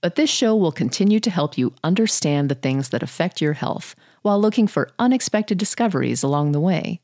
But this show will continue to help you understand the things that affect your health while looking for unexpected discoveries along the way.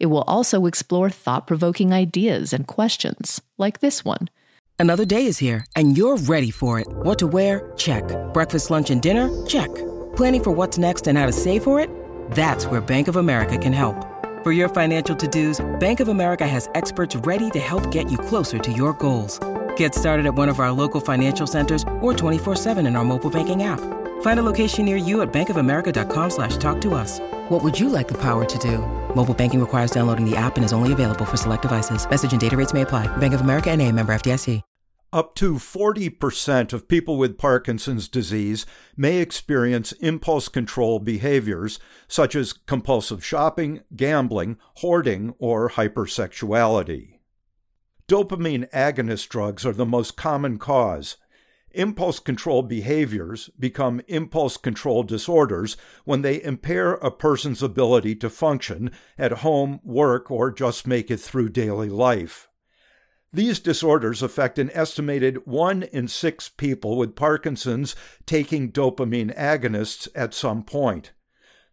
It will also explore thought provoking ideas and questions, like this one. Another day is here, and you're ready for it. What to wear? Check. Breakfast, lunch, and dinner? Check. Planning for what's next and how to save for it? That's where Bank of America can help. For your financial to dos, Bank of America has experts ready to help get you closer to your goals. Get started at one of our local financial centers or 24-7 in our mobile banking app. Find a location near you at bankofamerica.com slash talk to us. What would you like the power to do? Mobile banking requires downloading the app and is only available for select devices. Message and data rates may apply. Bank of America and a member FDIC. Up to 40% of people with Parkinson's disease may experience impulse control behaviors such as compulsive shopping, gambling, hoarding, or hypersexuality. Dopamine agonist drugs are the most common cause. Impulse control behaviors become impulse control disorders when they impair a person's ability to function at home, work, or just make it through daily life. These disorders affect an estimated one in six people with Parkinson's taking dopamine agonists at some point.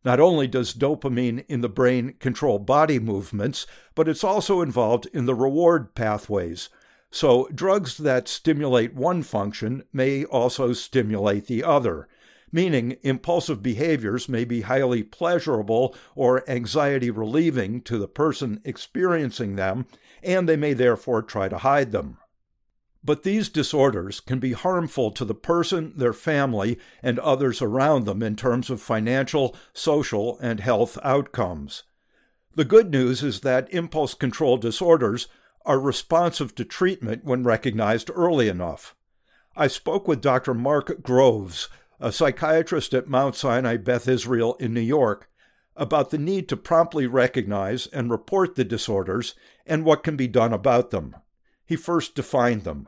Not only does dopamine in the brain control body movements, but it's also involved in the reward pathways. So, drugs that stimulate one function may also stimulate the other, meaning impulsive behaviors may be highly pleasurable or anxiety relieving to the person experiencing them, and they may therefore try to hide them. But these disorders can be harmful to the person, their family, and others around them in terms of financial, social, and health outcomes. The good news is that impulse control disorders are responsive to treatment when recognized early enough. I spoke with Dr. Mark Groves, a psychiatrist at Mount Sinai Beth Israel in New York, about the need to promptly recognize and report the disorders and what can be done about them. He first defined them.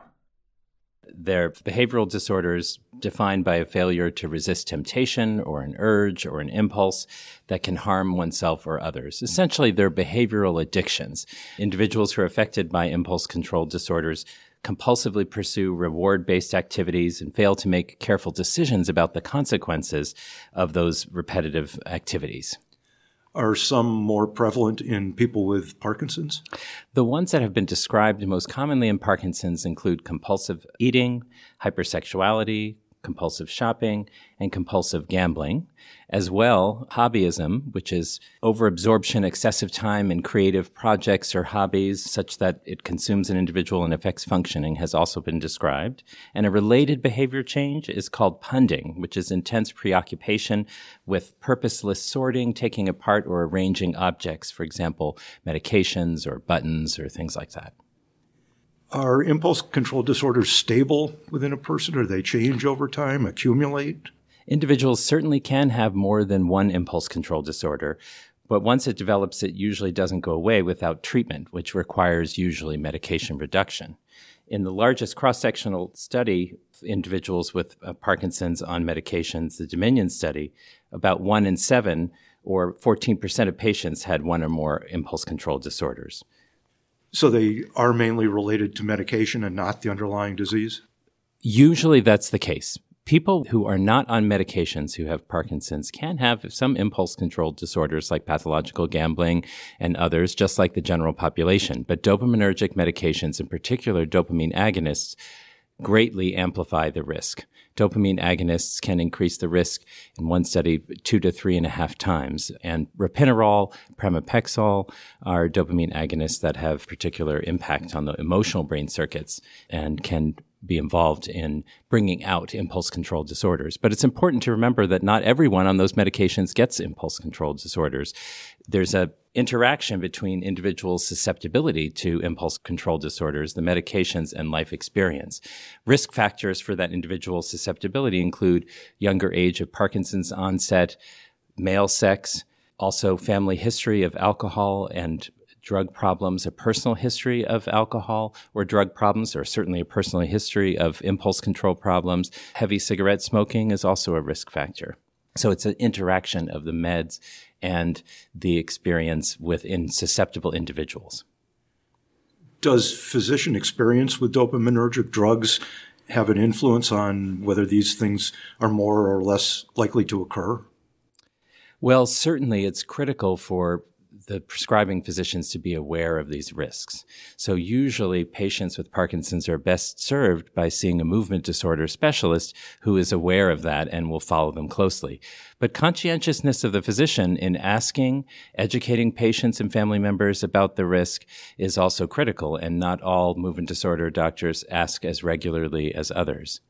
They're behavioral disorders defined by a failure to resist temptation or an urge or an impulse that can harm oneself or others. Essentially, they're behavioral addictions. Individuals who are affected by impulse control disorders compulsively pursue reward based activities and fail to make careful decisions about the consequences of those repetitive activities. Are some more prevalent in people with Parkinson's? The ones that have been described most commonly in Parkinson's include compulsive eating, hypersexuality, compulsive shopping, and compulsive gambling. As well, hobbyism, which is overabsorption, excessive time in creative projects or hobbies such that it consumes an individual and affects functioning, has also been described. And a related behavior change is called punding, which is intense preoccupation with purposeless sorting, taking apart or arranging objects, for example, medications or buttons or things like that. Are impulse control disorders stable within a person or they change over time, accumulate? Individuals certainly can have more than one impulse control disorder, but once it develops, it usually doesn't go away without treatment, which requires usually medication reduction. In the largest cross sectional study, individuals with uh, Parkinson's on medications, the Dominion study, about one in seven or 14% of patients had one or more impulse control disorders. So they are mainly related to medication and not the underlying disease? Usually that's the case. People who are not on medications who have Parkinson's can have some impulse control disorders like pathological gambling and others, just like the general population. But dopaminergic medications, in particular dopamine agonists, greatly amplify the risk. Dopamine agonists can increase the risk in one study two to three and a half times. And ropinirole, pramipexole are dopamine agonists that have particular impact on the emotional brain circuits and can be involved in bringing out impulse control disorders. But it's important to remember that not everyone on those medications gets impulse control disorders. There's a interaction between individuals' susceptibility to impulse control disorders, the medications, and life experience. Risk factors for that individual susceptibility include younger age of Parkinson's onset, male sex, also family history of alcohol and drug problems, a personal history of alcohol or drug problems, or certainly a personal history of impulse control problems. Heavy cigarette smoking is also a risk factor. So it's an interaction of the meds and the experience within susceptible individuals. Does physician experience with dopaminergic drugs have an influence on whether these things are more or less likely to occur? Well, certainly it's critical for the prescribing physicians to be aware of these risks. So usually patients with Parkinson's are best served by seeing a movement disorder specialist who is aware of that and will follow them closely. But conscientiousness of the physician in asking, educating patients and family members about the risk is also critical, and not all movement disorder doctors ask as regularly as others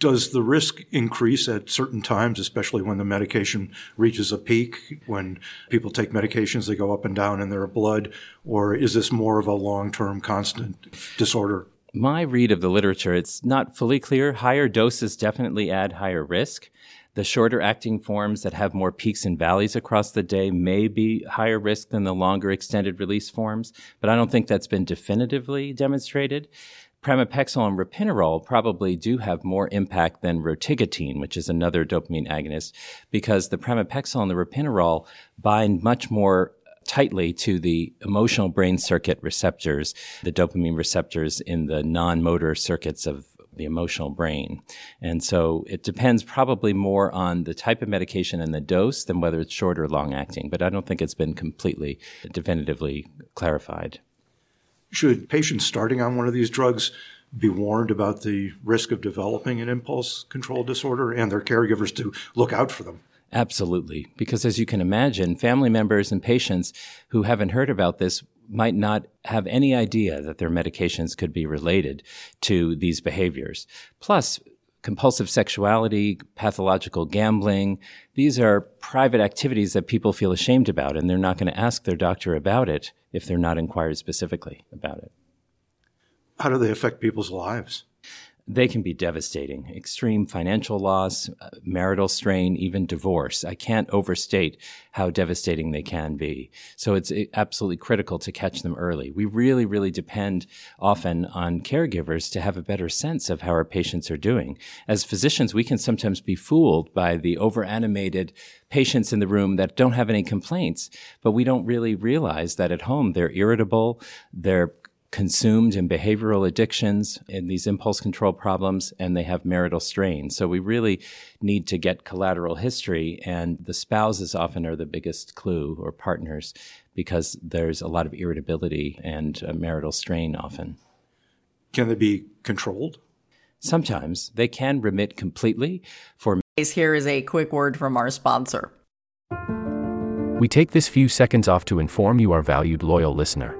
does the risk increase at certain times, especially when the medication reaches a peak? When people take medications, they go up and down in their blood, or is this more of a long term constant disorder? My read of the literature, it's not fully clear. Higher doses definitely add higher risk. The shorter acting forms that have more peaks and valleys across the day may be higher risk than the longer extended release forms, but I don't think that's been definitively demonstrated pramipexole and ropinirole probably do have more impact than rotigotine, which is another dopamine agonist, because the pramipexole and the ropinirole bind much more tightly to the emotional brain circuit receptors, the dopamine receptors in the non-motor circuits of the emotional brain. And so it depends probably more on the type of medication and the dose than whether it's short or long acting, but I don't think it's been completely definitively clarified. Should patients starting on one of these drugs be warned about the risk of developing an impulse control disorder and their caregivers to look out for them? Absolutely. Because as you can imagine, family members and patients who haven't heard about this might not have any idea that their medications could be related to these behaviors. Plus, compulsive sexuality, pathological gambling. These are private activities that people feel ashamed about, and they're not going to ask their doctor about it if they're not inquired specifically about it. How do they affect people's lives? They can be devastating. Extreme financial loss, uh, marital strain, even divorce. I can't overstate how devastating they can be. So it's absolutely critical to catch them early. We really, really depend often on caregivers to have a better sense of how our patients are doing. As physicians, we can sometimes be fooled by the overanimated patients in the room that don't have any complaints, but we don't really realize that at home they're irritable, they're consumed in behavioral addictions and these impulse control problems, and they have marital strain. So we really need to get collateral history, and the spouses often are the biggest clue or partners because there's a lot of irritability and uh, marital strain often. Can they be controlled? Sometimes they can remit completely for. Here is a quick word from our sponsor. We take this few seconds off to inform you, our valued loyal listener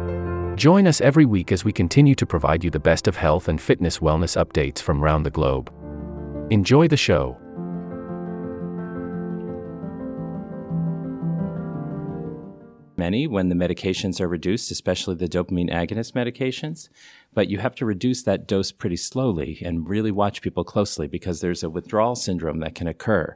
Join us every week as we continue to provide you the best of health and fitness wellness updates from around the globe. Enjoy the show. Many when the medications are reduced, especially the dopamine agonist medications, but you have to reduce that dose pretty slowly and really watch people closely because there's a withdrawal syndrome that can occur.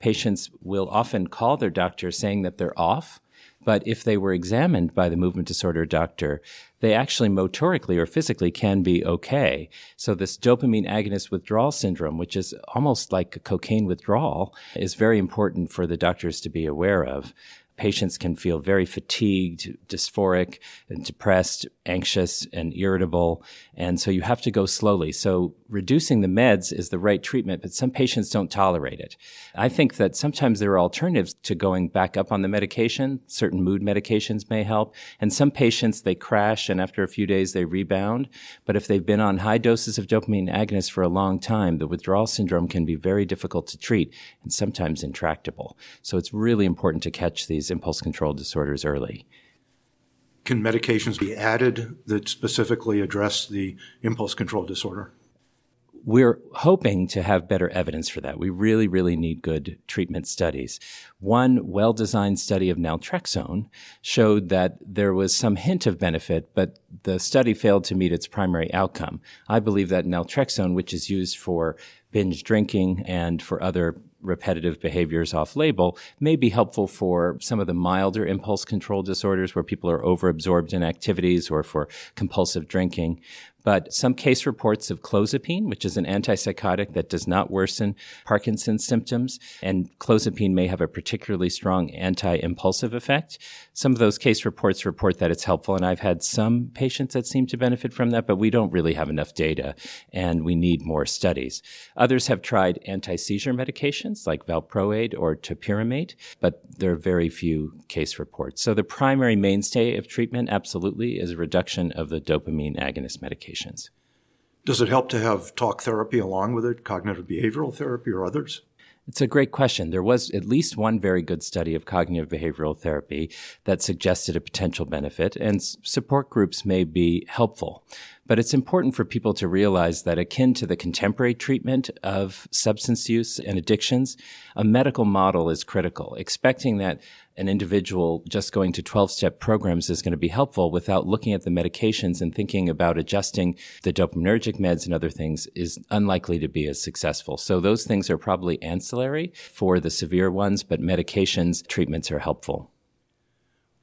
Patients will often call their doctor saying that they're off, but if they were examined by the movement disorder doctor, they actually motorically or physically can be okay. So this dopamine agonist withdrawal syndrome, which is almost like cocaine withdrawal, is very important for the doctors to be aware of. Patients can feel very fatigued, dysphoric, and depressed, anxious, and irritable. And so you have to go slowly. So reducing the meds is the right treatment, but some patients don't tolerate it. I think that sometimes there are alternatives to going back up on the medication. Certain mood medications may help. And some patients, they crash and after a few days they rebound. But if they've been on high doses of dopamine agonists for a long time, the withdrawal syndrome can be very difficult to treat and sometimes intractable. So it's really important to catch these impulse control disorders early. Can medications be added that specifically address the impulse control disorder? We're hoping to have better evidence for that. We really, really need good treatment studies. One well designed study of naltrexone showed that there was some hint of benefit, but the study failed to meet its primary outcome. I believe that naltrexone, which is used for binge drinking and for other repetitive behaviors off label may be helpful for some of the milder impulse control disorders where people are overabsorbed in activities or for compulsive drinking. But some case reports of clozapine, which is an antipsychotic that does not worsen Parkinson's symptoms, and clozapine may have a particularly strong anti-impulsive effect. Some of those case reports report that it's helpful, and I've had some patients that seem to benefit from that, but we don't really have enough data, and we need more studies. Others have tried anti-seizure medications like valproate or topiramate, but there are very few case reports. So the primary mainstay of treatment, absolutely, is a reduction of the dopamine agonist medication medications. Does it help to have talk therapy along with it, cognitive behavioral therapy or others? It's a great question. There was at least one very good study of cognitive behavioral therapy that suggested a potential benefit, and support groups may be helpful. But it's important for people to realize that akin to the contemporary treatment of substance use and addictions, a medical model is critical. Expecting that an individual just going to 12 step programs is going to be helpful without looking at the medications and thinking about adjusting the dopaminergic meds and other things is unlikely to be as successful. So those things are probably ancillary for the severe ones, but medications treatments are helpful.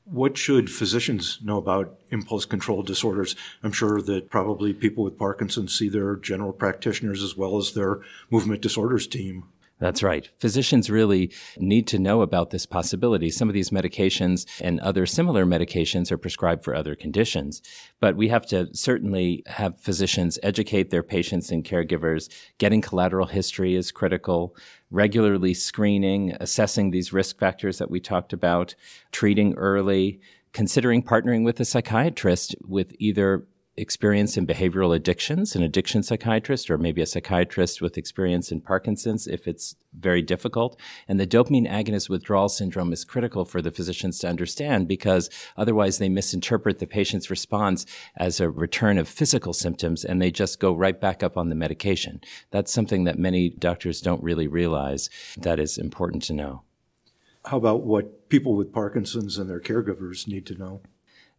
What should physicians know about impulse control disorders? I'm sure that probably people with Parkinson's see their general practitioners as well as their movement disorders team. That's right. Physicians really need to know about this possibility. Some of these medications and other similar medications are prescribed for other conditions, but we have to certainly have physicians educate their patients and caregivers. Getting collateral history is critical. Regularly screening, assessing these risk factors that we talked about, treating early, considering partnering with a psychiatrist with either experience in behavioral addictions, an addiction psychiatrist, or maybe a psychiatrist with experience in Parkinson's if it's very difficult. And the dopamine agonist withdrawal syndrome is critical for the physicians to understand because otherwise they misinterpret the patient's response as a return of physical symptoms and they just go right back up on the medication. That's something that many doctors don't really realize that is important to know. How about what people with Parkinson's and their caregivers need to know?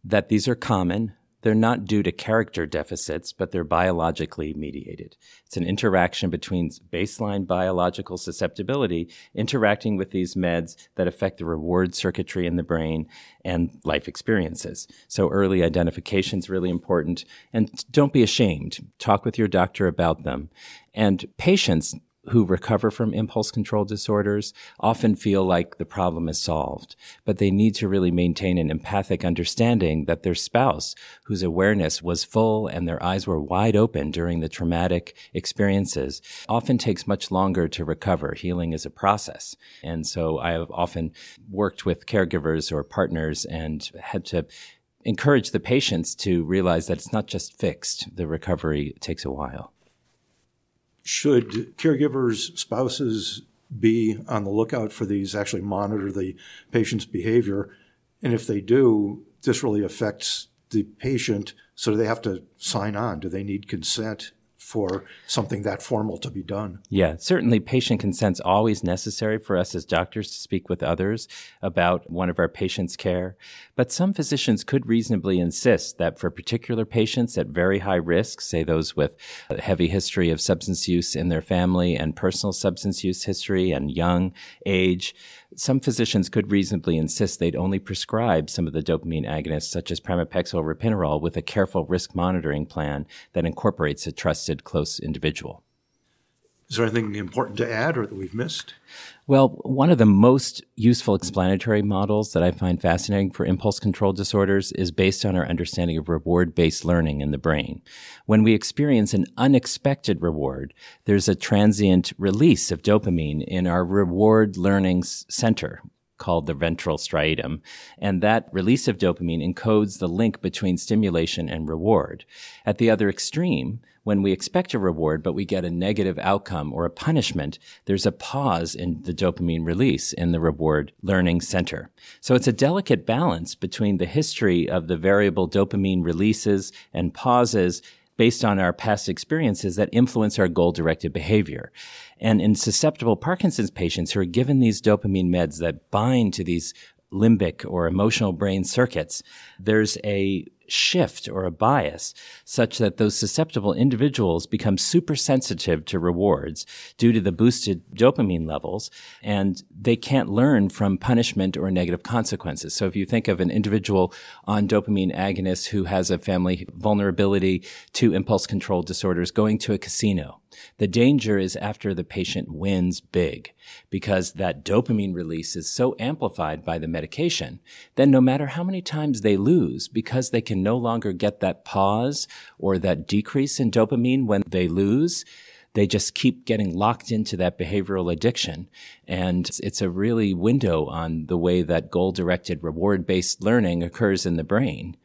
That these are common, they're not due to character deficits, but they're biologically mediated. It's an interaction between baseline biological susceptibility interacting with these meds that affect the reward circuitry in the brain and life experiences. So early identification is really important. And don't be ashamed. Talk with your doctor about them. And patients who recover from impulse control disorders often feel like the problem is solved, but they need to really maintain an empathic understanding that their spouse, whose awareness was full and their eyes were wide open during the traumatic experiences, often takes much longer to recover. Healing is a process. And so I have often worked with caregivers or partners and had to encourage the patients to realize that it's not just fixed. The recovery takes a while. Should caregivers, spouses be on the lookout for these, actually monitor the patient's behavior? And if they do, this really affects the patient. So do they have to sign on? Do they need consent? For something that formal to be done. Yeah, certainly patient consent's always necessary for us as doctors to speak with others about one of our patients' care. But some physicians could reasonably insist that for particular patients at very high risk, say those with a heavy history of substance use in their family and personal substance use history and young age, some physicians could reasonably insist they'd only prescribe some of the dopamine agonists, such as pramipexole or ropinirole, with a careful risk monitoring plan that incorporates a trusted close individual. Is there anything important to add or that we've missed? Well, one of the most useful explanatory models that I find fascinating for impulse control disorders is based on our understanding of reward based learning in the brain. When we experience an unexpected reward, there's a transient release of dopamine in our reward learning center, called the ventral striatum. And that release of dopamine encodes the link between stimulation and reward. At the other extreme, when we expect a reward but we get a negative outcome or a punishment, there's a pause in the dopamine release in the reward learning center. So it's a delicate balance between the history of the variable dopamine releases and pauses based on our past experiences that influence our goal directed behavior. And in susceptible Parkinson's patients who are given these dopamine meds that bind to these limbic or emotional brain circuits, there's a shift or a bias such that those susceptible individuals become super sensitive to rewards due to the boosted dopamine levels and they can't learn from punishment or negative consequences. So if you think of an individual on dopamine agonists who has a family vulnerability to impulse control disorders going to a casino, the danger is after the patient wins big because that dopamine release is so amplified by the medication, then no matter how many times they lose, because they can no longer get that pause or that decrease in dopamine when they lose, they just keep getting locked into that behavioral addiction. And it's a really window on the way that goal directed reward based learning occurs in the brain.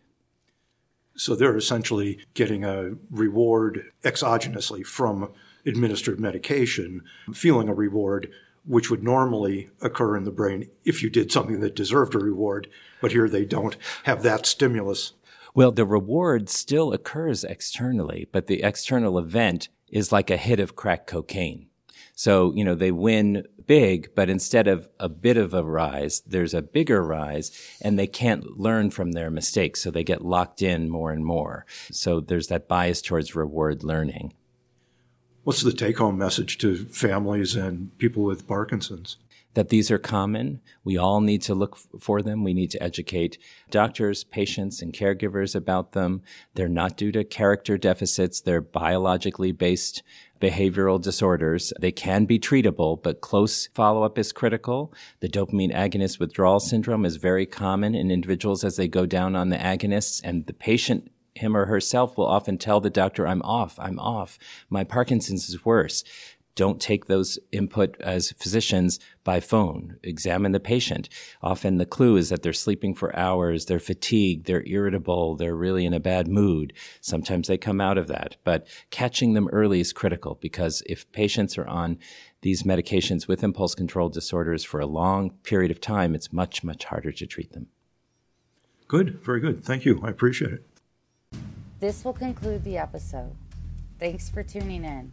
So they're essentially getting a reward exogenously from administered medication, feeling a reward which would normally occur in the brain if you did something that deserved a reward, but here they don't have that stimulus. Well, the reward still occurs externally, but the external event is like a hit of crack cocaine. So, you know, they win big, but instead of a bit of a rise, there's a bigger rise and they can't learn from their mistakes. So they get locked in more and more. So there's that bias towards reward learning. What's the take home message to families and people with Parkinson's? That these are common. We all need to look for them. We need to educate doctors, patients, and caregivers about them. They're not due to character deficits. They're biologically based behavioral disorders. They can be treatable, but close follow up is critical. The dopamine agonist withdrawal syndrome is very common in individuals as they go down on the agonists, and the patient him or herself will often tell the doctor, I'm off, I'm off. My Parkinson's is worse. Don't take those input as physicians by phone. Examine the patient. Often the clue is that they're sleeping for hours, they're fatigued, they're irritable, they're really in a bad mood. Sometimes they come out of that, but catching them early is critical because if patients are on these medications with impulse control disorders for a long period of time, it's much, much harder to treat them. Good, very good. Thank you. I appreciate it. This will conclude the episode. Thanks for tuning in.